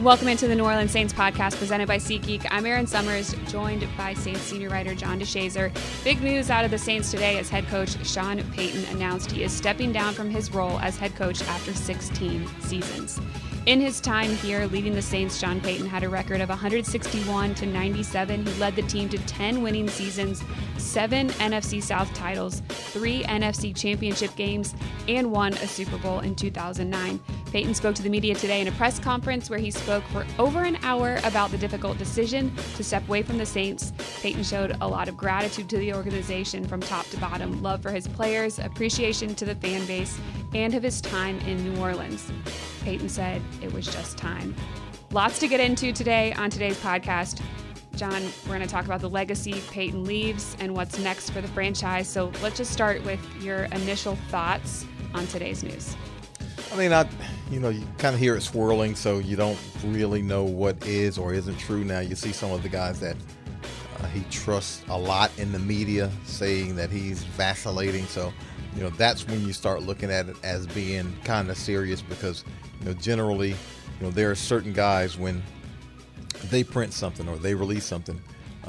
Welcome into the New Orleans Saints podcast presented by SeatGeek. I'm Erin Summers, joined by Saints senior writer John DeShazier. Big news out of the Saints today as head coach Sean Payton announced he is stepping down from his role as head coach after 16 seasons. In his time here leading the Saints, Sean Payton had a record of 161 to 97. He led the team to 10 winning seasons, 7 NFC South titles, 3 NFC championship games, and won a Super Bowl in 2009. Payton spoke to the media today in a press conference where he spoke for over an hour about the difficult decision to step away from the Saints. Payton showed a lot of gratitude to the organization from top to bottom, love for his players, appreciation to the fan base, and of his time in New Orleans. Payton said it was just time. Lots to get into today on today's podcast. John, we're going to talk about the legacy Payton leaves and what's next for the franchise. So let's just start with your initial thoughts on today's news. I mean, I, you know, you kind of hear it swirling, so you don't really know what is or isn't true. Now you see some of the guys that uh, he trusts a lot in the media saying that he's vacillating. So, you know, that's when you start looking at it as being kind of serious because, you know, generally, you know, there are certain guys when they print something or they release something,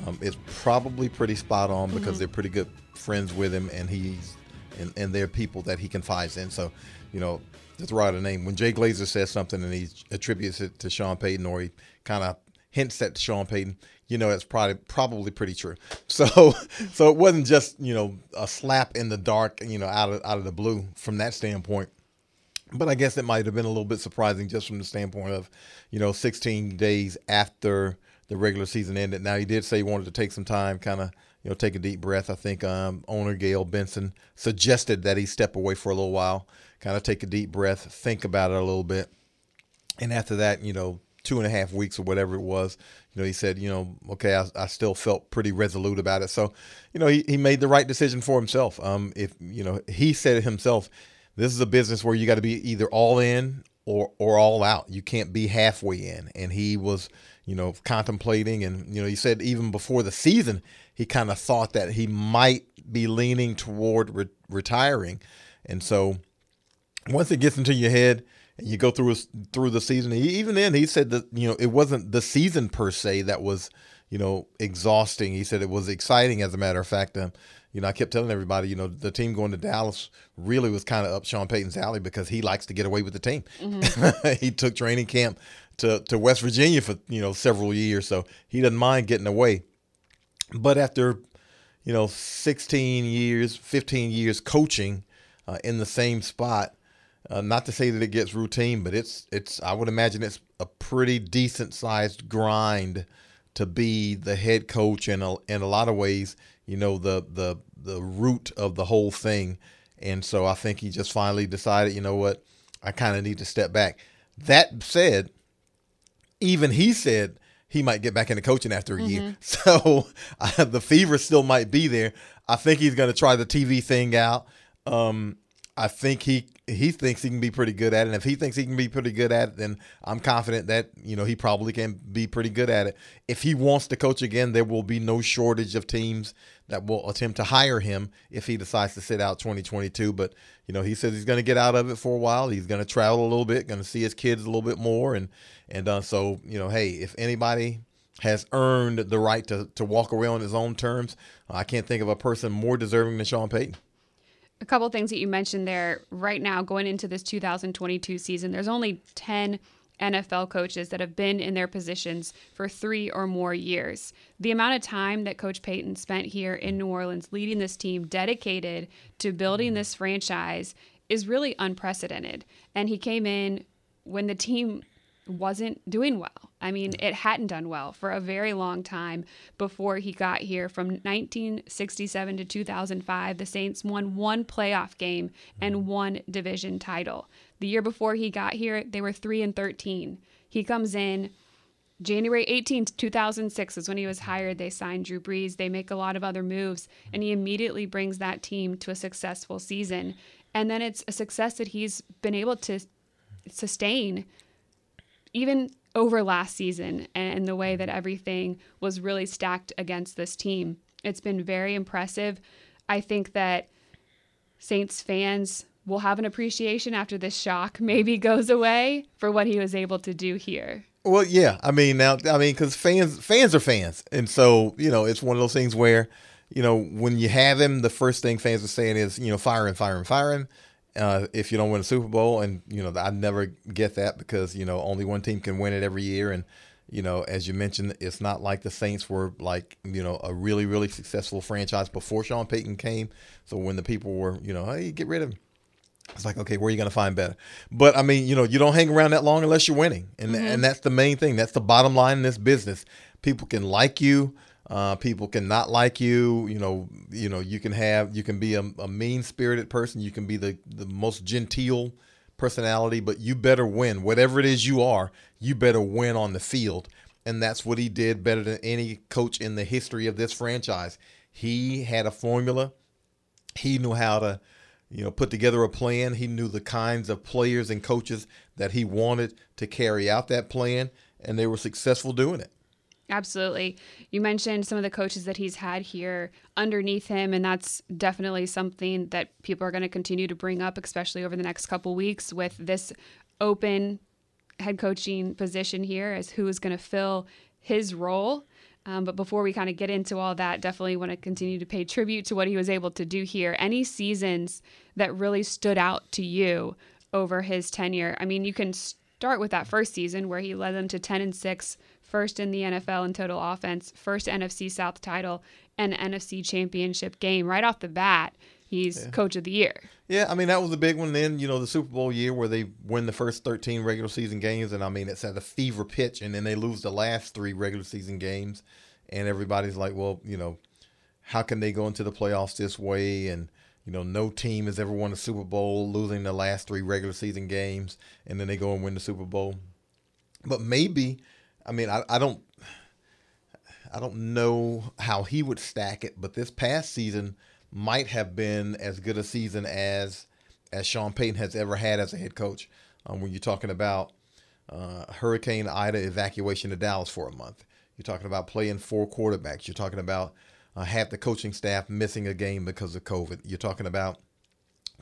um, it's probably pretty spot on because mm-hmm. they're pretty good friends with him and he's and, and they're people that he confides in. So, you know, to throw out a name, when Jay Glazer says something and he attributes it to Sean Payton or he kind of hints at Sean Payton, you know it's probably probably pretty true. So so it wasn't just you know a slap in the dark, you know, out of out of the blue from that standpoint. But I guess it might have been a little bit surprising just from the standpoint of, you know, 16 days after the regular season ended. Now he did say he wanted to take some time, kind of you know take a deep breath. I think um, owner Gayle Benson suggested that he step away for a little while kind of take a deep breath, think about it a little bit. And after that, you know, two and a half weeks or whatever it was, you know, he said, you know, okay, I, I still felt pretty resolute about it. So, you know, he, he made the right decision for himself. Um, if, you know, he said it himself, this is a business where you got to be either all in or, or all out. You can't be halfway in. And he was, you know, contemplating. And, you know, he said even before the season, he kind of thought that he might be leaning toward re- retiring. And so, once it gets into your head and you go through through the season, even then he said that you know it wasn't the season per se that was you know exhausting. He said it was exciting. As a matter of fact, um, you know I kept telling everybody, you know, the team going to Dallas really was kind of up Sean Payton's alley because he likes to get away with the team. Mm-hmm. he took training camp to to West Virginia for you know several years, so he doesn't mind getting away. But after you know 16 years, 15 years coaching uh, in the same spot uh, not to say that it gets routine, but it's it's I would imagine it's a pretty decent sized grind to be the head coach and in a lot of ways, you know, the the the root of the whole thing. And so I think he just finally decided, you know what, I kind of need to step back. That said, even he said he might get back into coaching after a mm-hmm. year. So uh, the fever still might be there. I think he's going to try the TV thing out. Um, I think he he thinks he can be pretty good at it. And if he thinks he can be pretty good at it, then I'm confident that, you know, he probably can be pretty good at it. If he wants to coach again, there will be no shortage of teams that will attempt to hire him if he decides to sit out 2022. But, you know, he says he's going to get out of it for a while. He's going to travel a little bit, going to see his kids a little bit more. And, and uh, so, you know, hey, if anybody has earned the right to, to walk away on his own terms, I can't think of a person more deserving than Sean Payton a couple things that you mentioned there right now going into this 2022 season there's only 10 NFL coaches that have been in their positions for three or more years. The amount of time that Coach Payton spent here in New Orleans leading this team dedicated to building this franchise is really unprecedented. And he came in when the team wasn't doing well. I mean, it hadn't done well for a very long time before he got here. From 1967 to 2005, the Saints won one playoff game and mm-hmm. one division title. The year before he got here, they were 3 and 13. He comes in January 18th, 2006 is when he was hired. They signed Drew Brees. They make a lot of other moves, and he immediately brings that team to a successful season. And then it's a success that he's been able to sustain even over last season and the way that everything was really stacked against this team. It's been very impressive. I think that Saints fans will have an appreciation after this shock maybe goes away for what he was able to do here. Well, yeah. I mean, now, I mean, because fans fans are fans, and so you know, it's one of those things where, you know, when you have him, the first thing fans are saying is, you know, firing, firing, firing. Uh, if you don't win a Super Bowl, and you know, I never get that because you know only one team can win it every year, and you know, as you mentioned, it's not like the Saints were like, you know, a really, really successful franchise before Sean Payton came. So when the people were, you know, hey, get rid of him, it's like, okay, where are you going to find better? But I mean, you know, you don't hang around that long unless you're winning, and mm-hmm. and that's the main thing. That's the bottom line in this business. People can like you, uh, people can not like you. You know, you know, you can have, you can be a, a mean spirited person. You can be the the most genteel personality, but you better win. Whatever it is you are, you better win on the field. And that's what he did better than any coach in the history of this franchise. He had a formula. He knew how to, you know, put together a plan. He knew the kinds of players and coaches that he wanted to carry out that plan, and they were successful doing it. Absolutely. You mentioned some of the coaches that he's had here underneath him, and that's definitely something that people are going to continue to bring up, especially over the next couple weeks with this open head coaching position here as who is going to fill his role. Um, but before we kind of get into all that, definitely want to continue to pay tribute to what he was able to do here. Any seasons that really stood out to you over his tenure? I mean, you can start with that first season where he led them to 10 and 6 first in the NFL in total offense, first NFC South title, and NFC championship game right off the bat. He's yeah. coach of the year. Yeah, I mean that was a big one. Then you know the Super Bowl year where they win the first 13 regular season games, and I mean it's at a fever pitch, and then they lose the last three regular season games, and everybody's like, well, you know, how can they go into the playoffs this way? And you know, no team has ever won a Super Bowl losing the last three regular season games, and then they go and win the Super Bowl. But maybe I mean, I, I don't I don't know how he would stack it, but this past season might have been as good a season as as Sean Payton has ever had as a head coach. Um, when you're talking about uh, Hurricane Ida evacuation to Dallas for a month, you're talking about playing four quarterbacks. You're talking about uh, half the coaching staff missing a game because of COVID. You're talking about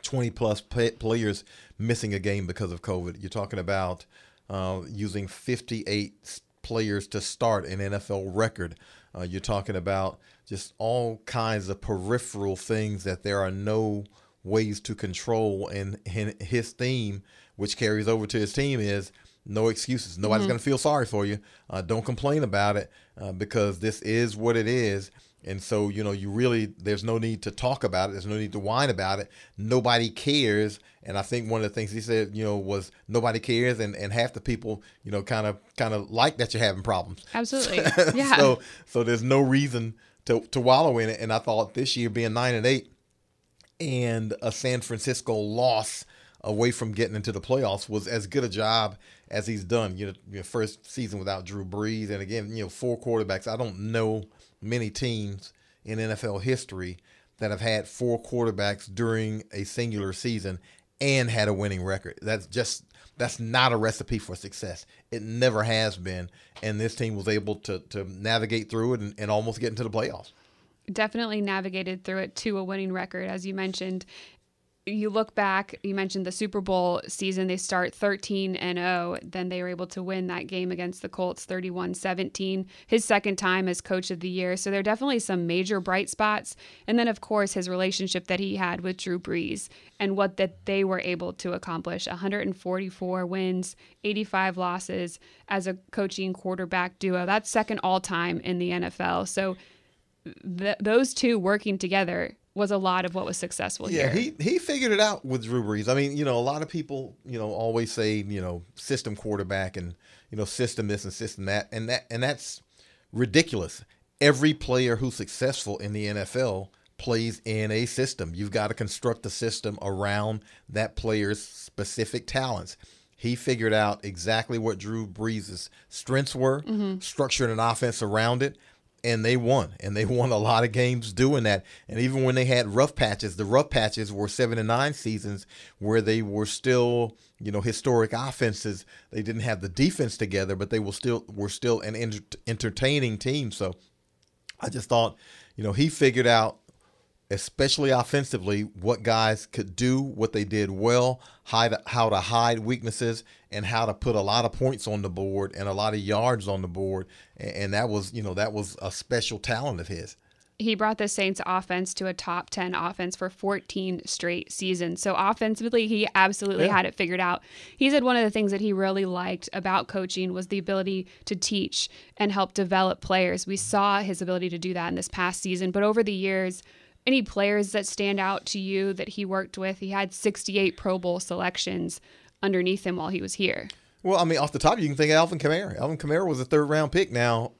20 plus players missing a game because of COVID. You're talking about uh, using 58 players to start an NFL record. Uh, you're talking about just all kinds of peripheral things that there are no ways to control. And, his theme, which carries over to his team, is no excuses. Nobody's mm-hmm. going to feel sorry for you. Uh, don't complain about it uh, because this is what it is. And so, you know, you really, there's no need to talk about it. There's no need to whine about it. Nobody cares. And I think one of the things he said, you know, was nobody cares. And, and half the people, you know, kind of, kind of like that you're having problems. Absolutely. Yeah. so, so there's no reason to, to wallow in it. And I thought this year being nine and eight and a San Francisco loss away from getting into the playoffs was as good a job as he's done. You know, your first season without Drew Brees. And again, you know, four quarterbacks. I don't know many teams in NFL history that have had four quarterbacks during a singular season and had a winning record. That's just that's not a recipe for success. It never has been, and this team was able to to navigate through it and, and almost get into the playoffs definitely navigated through it to a winning record, as you mentioned you look back, you mentioned the Super Bowl season, they start 13 and 0. Then they were able to win that game against the Colts 31 17, his second time as coach of the year. So there are definitely some major bright spots. And then, of course, his relationship that he had with Drew Brees and what that they were able to accomplish 144 wins, 85 losses as a coaching quarterback duo. That's second all time in the NFL. So th- those two working together was a lot of what was successful yeah, here. he he figured it out with Drew Brees. I mean, you know, a lot of people, you know, always say, you know, system quarterback and you know, system this and system that, and that and that's ridiculous. Every player who's successful in the NFL plays in a system. You've got to construct a system around that player's specific talents. He figured out exactly what Drew Brees' strengths were, mm-hmm. structured an offense around it, and they won and they won a lot of games doing that. And even when they had rough patches the rough patches were seven and nine seasons where they were still you know historic offenses. They didn't have the defense together but they were still were still an enter- entertaining team. So i just thought you know he figured out especially offensively, what guys could do, what they did well, how to, hide weaknesses, and how to put a lot of points on the board and a lot of yards on the board. And, that was, you know, that was a special talent of his he brought the Saints offense to a top 10 offense for 14 straight seasons. So offensively, he absolutely yeah. had it figured out. He said one of the things that he really liked about coaching was the ability to teach and help develop players. We saw his ability to do that in this past season, but over the years, any players that stand out to you that he worked with? He had 68 Pro Bowl selections underneath him while he was here. Well, I mean, off the top, you can think of Alvin Kamara. Alvin Kamara was a third round pick. Now,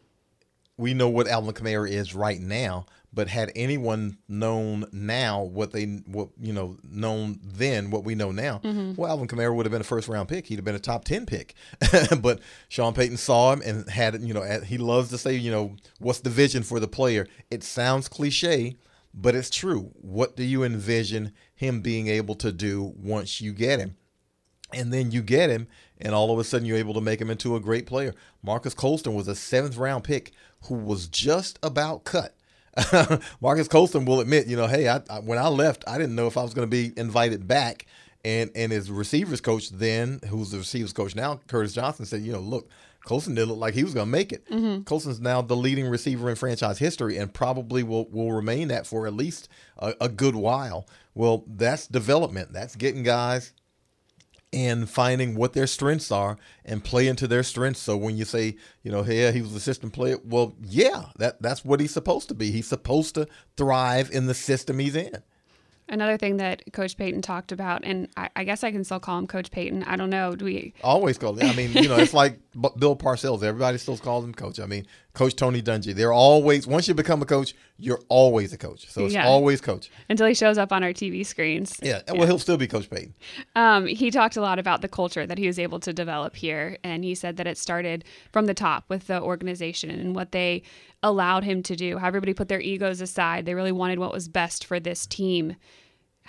we know what Alvin Kamara is right now, but had anyone known now what they what you know known then what we know now, mm-hmm. well, Alvin Kamara would have been a first round pick. He'd have been a top ten pick. but Sean Payton saw him and had you know he loves to say you know what's the vision for the player. It sounds cliche, but it's true. What do you envision him being able to do once you get him? And then you get him, and all of a sudden you're able to make him into a great player. Marques Colston was a seventh round pick who was just about cut. Marques Colston will admit, you know, hey, I, I, when I left, I didn't know if I was going to be invited back. And and his receivers coach then, who's the receivers coach now, Curtis Johnson, said, you know, look, Colston didn't look like he was going to make it. Mm-hmm. Colston's now the leading receiver in franchise history and probably will, will remain that for at least a, a good while. Well, that's development. That's getting guys and finding what their strengths are and play into their strengths. So when you say, you know, hey, he was a system player, well, yeah, that that's what he's supposed to be. He's supposed to thrive in the system he's in. Another thing that Coach Payton talked about, and I, I, guess I can still call him Coach Payton. I don't know. Do we always call him? I mean, you know, it's like Bill Parcells. Everybody still calls him Coach. I mean, Coach Tony Dungy. They're always once you become a coach, you're always a coach. So it's yeah. always Coach until he shows up on our TV screens. Yeah, well, he'll still be Coach Payton. Um, he talked a lot about the culture that he was able to develop here, and he said that it started from the top with the organization and what they allowed him to do. How everybody put their egos aside. They really wanted what was best for this team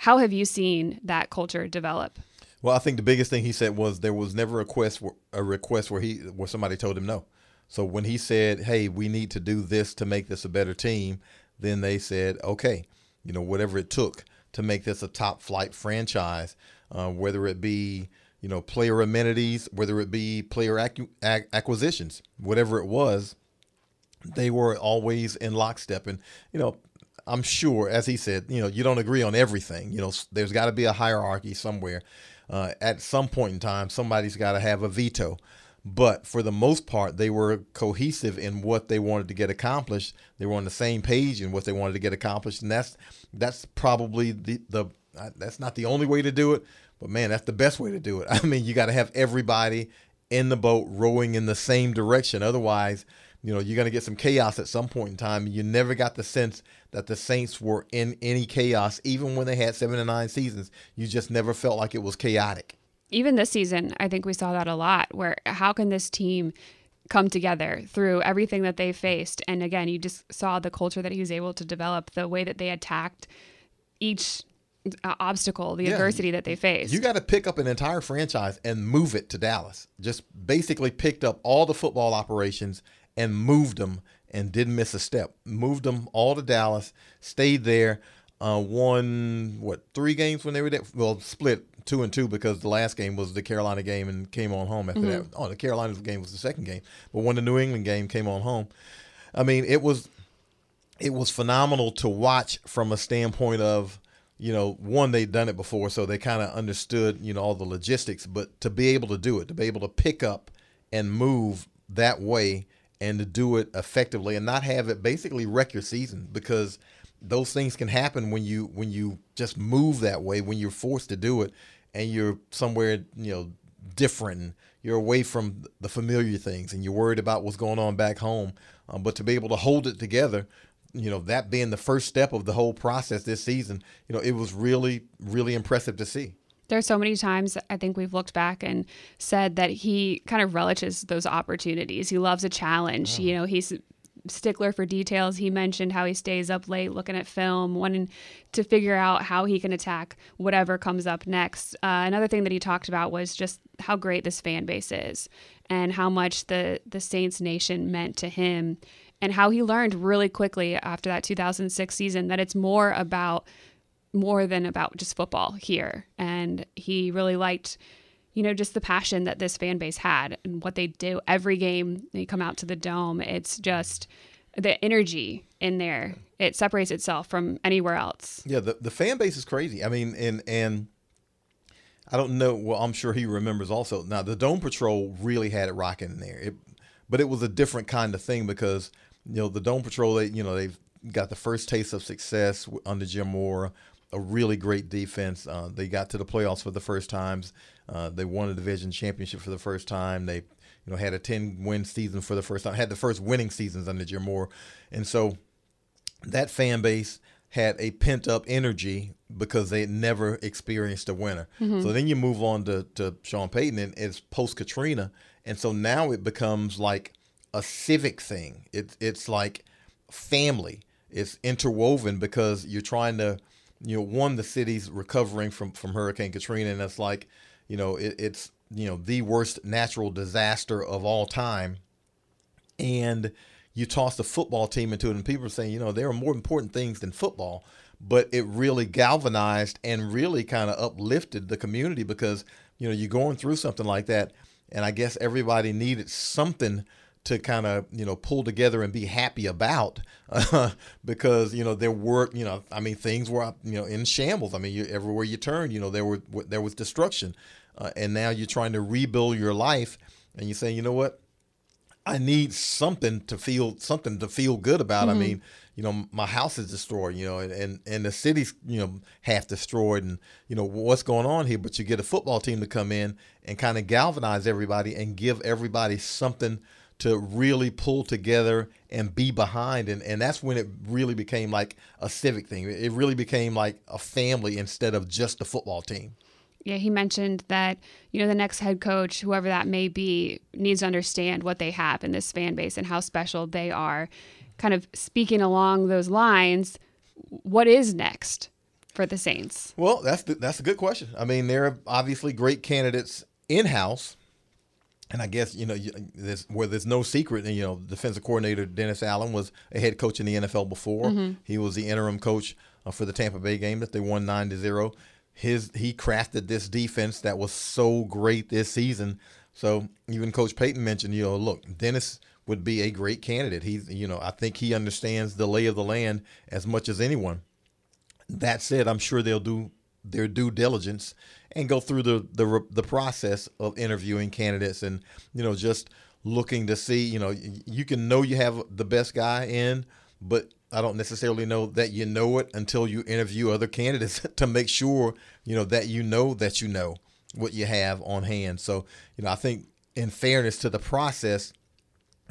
how have you seen that culture develop? Well, I think the biggest thing he said was there was never a request a request where he where somebody told him no. So when he said, "Hey, we need to do this to make this a better team," then they said, "Okay, you know, whatever it took to make this a top flight franchise, uh, whether it be you know player amenities, whether it be player ac- ac- acquisitions, whatever it was." They were always in lockstep, and you know I'm sure, as he said, you know, you don't agree on everything. You know, there's got to be a hierarchy somewhere. Uh, at some point in time, somebody's got to have a veto. But for the most part, they were cohesive in what they wanted to get accomplished. They were on the same page in what they wanted to get accomplished, and that's that's probably the the uh, that's not the only way to do it, but man, that's the best way to do it. I mean, you got to have everybody in the boat rowing in the same direction. Otherwise, you know, you're going to get some chaos at some point in time. You never got the sense that the Saints were in any chaos, even when they had seven to nine seasons. You just never felt like it was chaotic. Even this season, I think we saw that a lot. Where how can this team come together through everything that they faced? And again, you just saw the culture that he was able to develop, the way that they attacked each uh, obstacle, the yeah. adversity that they faced. You got to pick up an entire franchise and move it to Dallas. Just basically picked up all the football operations and moved them and didn't miss a step. Moved them all to Dallas, stayed there, uh, won what three games when they were there. Well, split two and two because the last game was the Carolina game and came on home after mm-hmm. that. Oh, the Carolina game was the second game, but when the New England game came on home, I mean it was it was phenomenal to watch from a standpoint of you know, one, they'd done it before, so they kind of understood, you know, all the logistics, but to be able to do it, to be able to pick up and move that way and to do it effectively and not have it basically wreck your season because those things can happen when you when you just move that way when you're forced to do it and you're somewhere you know different. You're away from the familiar things and you're worried about what's going on back home. Um, but to be able to hold it together you know that being the first step of the whole process this season you know it was really really impressive to see there's so many times I think we've looked back and said that he kind of relishes those opportunities. He loves a challenge. Oh. You know, he's stickler for details. He mentioned how he stays up late looking at film, wanting to figure out how he can attack whatever comes up next. Uh, another thing that he talked about was just how great this fan base is and how much the the Saints nation meant to him and how he learned really quickly after that 2006 season that it's more about more than about just football here. And he really liked, you know, just the passion that this fan base had and what they do every game. They come out to the dome. It's just the energy in there. It separates itself from anywhere else. Yeah, the, the fan base is crazy. I mean, and and I don't know. Well, I'm sure he remembers also. Now, the Dome Patrol really had it rocking in there. It, but it was a different kind of thing because you know the Dome Patrol. They you know they've got the first taste of success under Jim Mora a really great defense. Uh, they got to the playoffs for the first times. Uh, they won a division championship for the first time. They, you know, had a 10 win season for the first time. Had the first winning seasons under Jim Mora, and so that fan base had a pent up energy because they had never experienced a winner. Mm-hmm. So then you move on to, to Sean Payton, and it's post Katrina, and so now it becomes like a civic thing. It's it's like family. It's interwoven because you're trying to you know, one, the city's recovering from from Hurricane Katrina, and it's like, you know, it, it's you know the worst natural disaster of all time, and you toss the football team into it, and people are saying, you know, there are more important things than football, but it really galvanized and really kind of uplifted the community because you know you're going through something like that, and I guess everybody needed something to kind of you know pull together and be happy about uh, because you know there were you know I mean things were you know in shambles. I mean you, everywhere you turn you know there were there was destruction uh, and now you're trying to rebuild your life and you say you know what? I need something to feel something to feel good about. Mm-hmm. I mean you know my house is destroyed you know and, and and the city's you know half destroyed and you know what's going on here? But you get a football team to come in and kind of galvanize everybody and give everybody something to really pull together and be behind. And, and that's when it really became like a civic thing. It really became like a family instead of just a football team. Yeah he mentioned that you know the next head coach whoever that may be needs to understand what they have in this fan base and how special they are. Kind of speaking along those lines what is next for the saints? Well that's the, that's a good question. I mean there are obviously great candidates in house and I guess you know there's, where there's no secret. You know, defensive coordinator Dennis Allen was a head coach in the NFL before. Mm-hmm. He was the interim coach uh, for the Tampa Bay game that they won nine to zero. His he crafted this defense that was so great this season. So even Coach Payton mentioned, you know, look, Dennis would be a great candidate. He's, you know, I think he understands the lay of the land as much as anyone. That said, I'm sure they'll do their due diligence and go through the, the the process of interviewing candidates and you know just looking to see you know you can know you have the best guy in but I don't necessarily know that you know it until you interview other candidates to make sure you know that you know that you know what you have on hand. So you know I think in fairness to the process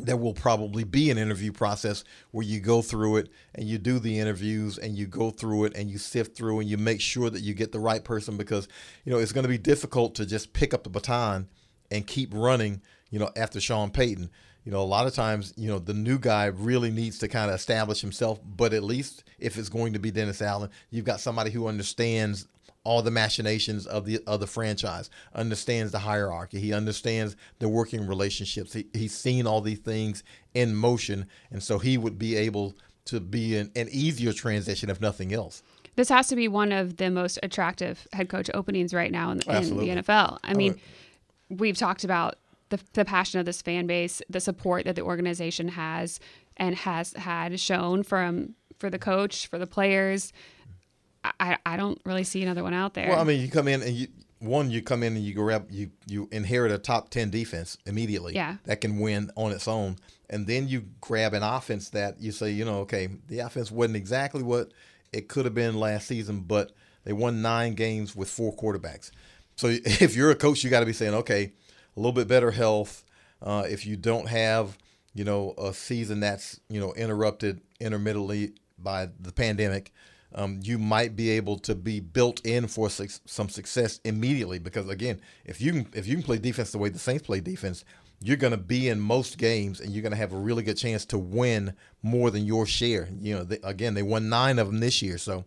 there will probably be an interview process where you go through it and you do the interviews and you go through it and you sift through and you make sure that you get the right person because you know it's going to be difficult to just pick up the baton and keep running you know after Sean Payton. You know a lot of times you know the new guy really needs to kind of establish himself but at least if it's going to be Dennis Allen you've got somebody who understands all the machinations of the of the franchise, understands the hierarchy. He understands the working relationships. He, he's seen all these things in motion, and so he would be able to be an, an easier transition, if nothing else. This has to be one of the most attractive head coach openings right now in, in the NFL. I oh, mean, we've talked about the, the passion of this fan base, the support that the organization has and has had shown from for the coach, for the players. I, I don't really see another one out there. Well, I mean, you come in and you one you come in and you grab you you inherit a top 10 defense immediately yeah. that can win on its own and then you grab an offense that you say you know okay the offense wasn't exactly what it could have been last season but they won nine games with four quarterbacks so if you're a coach you got to be saying okay a little bit better health uh, if you don't have you know a season that's you know interrupted intermittently by the pandemic um, you might be able to be built in for su- some success immediately. Because again, if you can if you can play defense the way the Saints play defense, you're going to be in most games and you're going to have a really good chance to win more than your share. You know, they, again, they won nine of them this year. So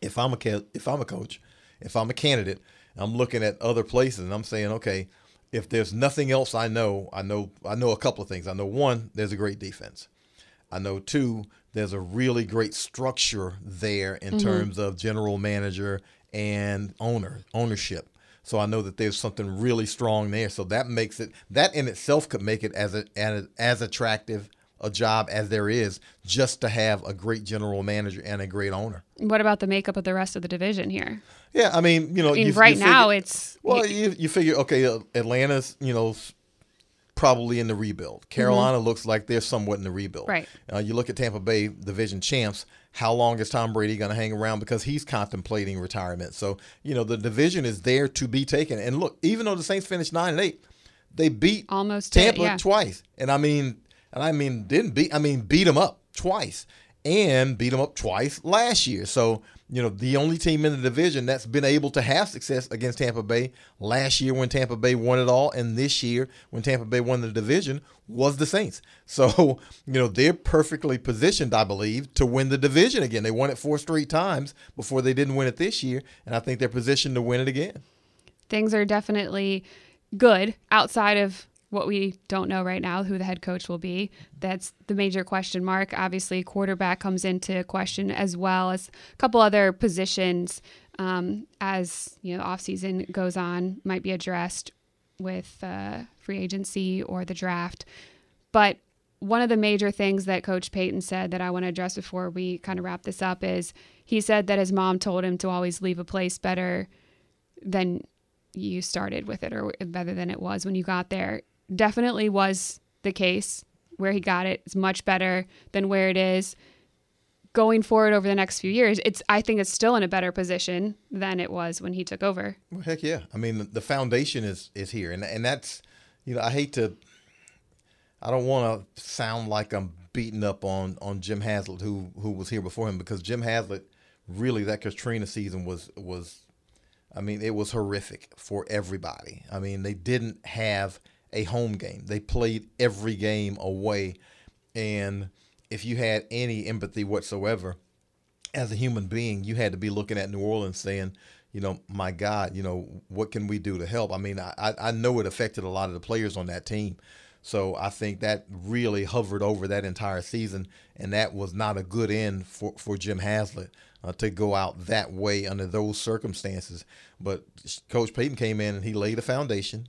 if I'm a if I'm a coach, if I'm a candidate, I'm looking at other places and I'm saying, okay, if there's nothing else I know, I know I know a couple of things. I know one, there's a great defense. I know too there's a really great structure there in mm-hmm. terms of general manager and owner ownership. So I know that there's something really strong there. So that makes it that in itself could make it as a, as, as attractive a job as there is just to have a great general manager and a great owner. What about the makeup of the rest of the division here? Yeah, I mean, you know, I mean, you, right you now it's well, you, you figure okay, uh, Atlanta's, you know, probably in the rebuild. Mm-hmm. Carolina mm-hmm. looks like they're somewhat in the rebuild. Right. Uh, you look at Tampa Bay division champs. How long is Tom Brady going to hang around because he's contemplating retirement? So you know the division is there to be taken. And look, even though the Saints finished nine and eight, they beat almost Tampa it, yeah. twice. And I mean, and I mean didn't beat. I mean beat them up twice and beat them up twice last year. So, you know, the only team in the division that's been able to have success against Tampa Bay last year when Tampa Bay won it all, and this year when Tampa Bay won the division was the Saints. So, you know, they're perfectly positioned, I believe, to win the division again. They won it four straight times before they didn't win it this year, and I think they're positioned to win it again. Things are definitely good outside of what we don't know right now who the head coach will be. That's the major question mark. Obviously, quarterback comes into question as well as a couple other positions um, as you know offseason goes on might be addressed with uh, free agency or the draft. But one of the major things that Coach Payton said that I want to address before we kind of wrap this up is he said that his mom told him to always leave a place better than you started with it or better than it was when you got there definitely was the case where he got it. it is much better than where it is. Going forward over the next few years it's i think it's still in a better position than it was when he took over. Well, heck yeah. I mean the foundation is is here. And and that's you know i hate to i don't want to sound like i'm beating up on on jim haslett who who was here before him because jim haslett really that katrina season was was i mean it was horrific for everybody. I mean they didn't have a home game. They played every game away. And if you had any empathy whatsoever as a human being, you had to be looking at New Orleans saying, you know, my God, you know, what can we do to help? I mean, I, I know it affected a lot of the players on that team. So I think that really hovered over that entire season, and that was not a good end for, for Jim Haslett uh, to go out that way under those circumstances. But Coach Payton came in and he laid a foundation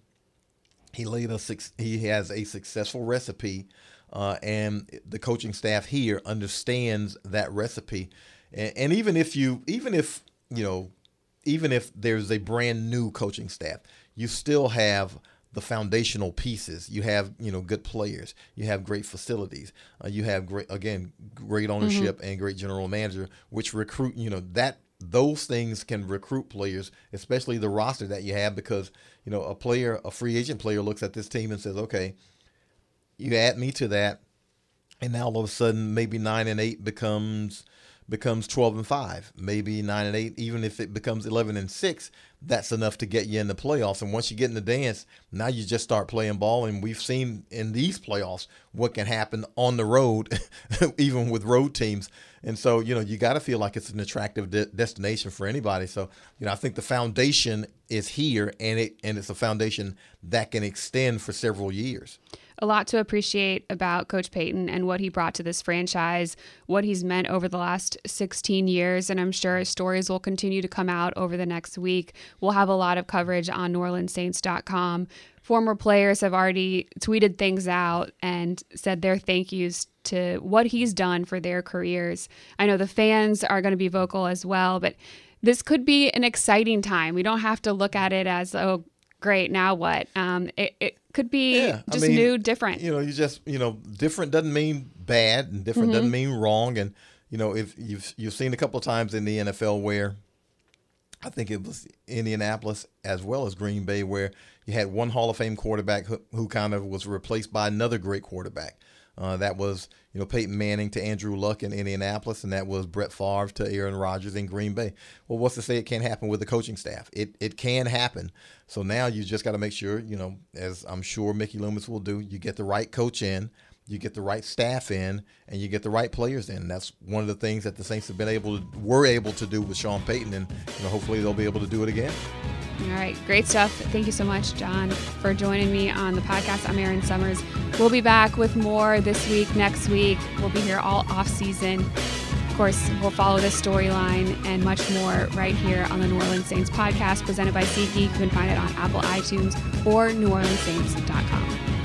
he laid a he has a successful recipe, uh, and the coaching staff here understands that recipe. And, and even if you even if you know even if there's a brand new coaching staff, you still have the foundational pieces. You have, you know, good players. You have great facilities. Uh, you have great, again, great ownership mm-hmm. and great general manager, which recruit. You know that those things can recruit players, especially the roster that you have, because you know a player, a free agent player, looks at this team and says, "Okay, you add me to that, and now all of a sudden maybe nine and eight becomes becomes 12 and 5 maybe 9 and 8 even if it becomes 11 and 6 that's enough to get you in the playoffs. And once you get in the dance now you just start playing ball. And we've seen in these playoffs what can happen on the road even with road teams. And so you know you got to feel like it's an attractive de- destination for anybody. So you know i think the foundation is here and it and it's a foundation that can extend for several years a lot to appreciate about Coach Payton and what he brought to this franchise, what he's meant over the last 16 years. And I'm sure stories will continue to come out over the next week. We'll have a lot of coverage on NewOrleansSaints.com. Former players have already tweeted things out and said their thank yous to what he's done for their careers. I know the fans are going to be vocal as well, but this could be an exciting time. We don't have to look at it as, oh, great, now what? Um, it, it could be yeah, just I mean, new, different. You know, you just you know, different doesn't mean bad, and different mm-hmm. doesn't mean wrong. And you know, if you've you've seen a couple of times in the NFL where I think it was Indianapolis as well as Green Bay, where you had one Hall of Fame quarterback who, who kind of was replaced by another great quarterback. Uh, that was, you know, Peyton Manning to Andrew Luck in Indianapolis, and that was Brett Favre to Aaron Rodgers in Green Bay. Well, what's to say it can't happen with the coaching staff? It it can happen. So now you just got to make sure, you know, as I'm sure Mickey Loomis will do, you get the right coach in, you get the right staff in, and you get the right players in. That's one of the things that the Saints have been able to were able to do with Sean Payton, and you know, hopefully they'll be able to do it again. All right, great stuff. Thank you so much, John, for joining me on the podcast. I'm Erin Summers. We'll be back with more this week, next week. We'll be here all off season. Of course, we'll follow this storyline and much more right here on the New Orleans Saints podcast presented by SeatGeek. You can find it on Apple iTunes or NewOrleansSaints.com.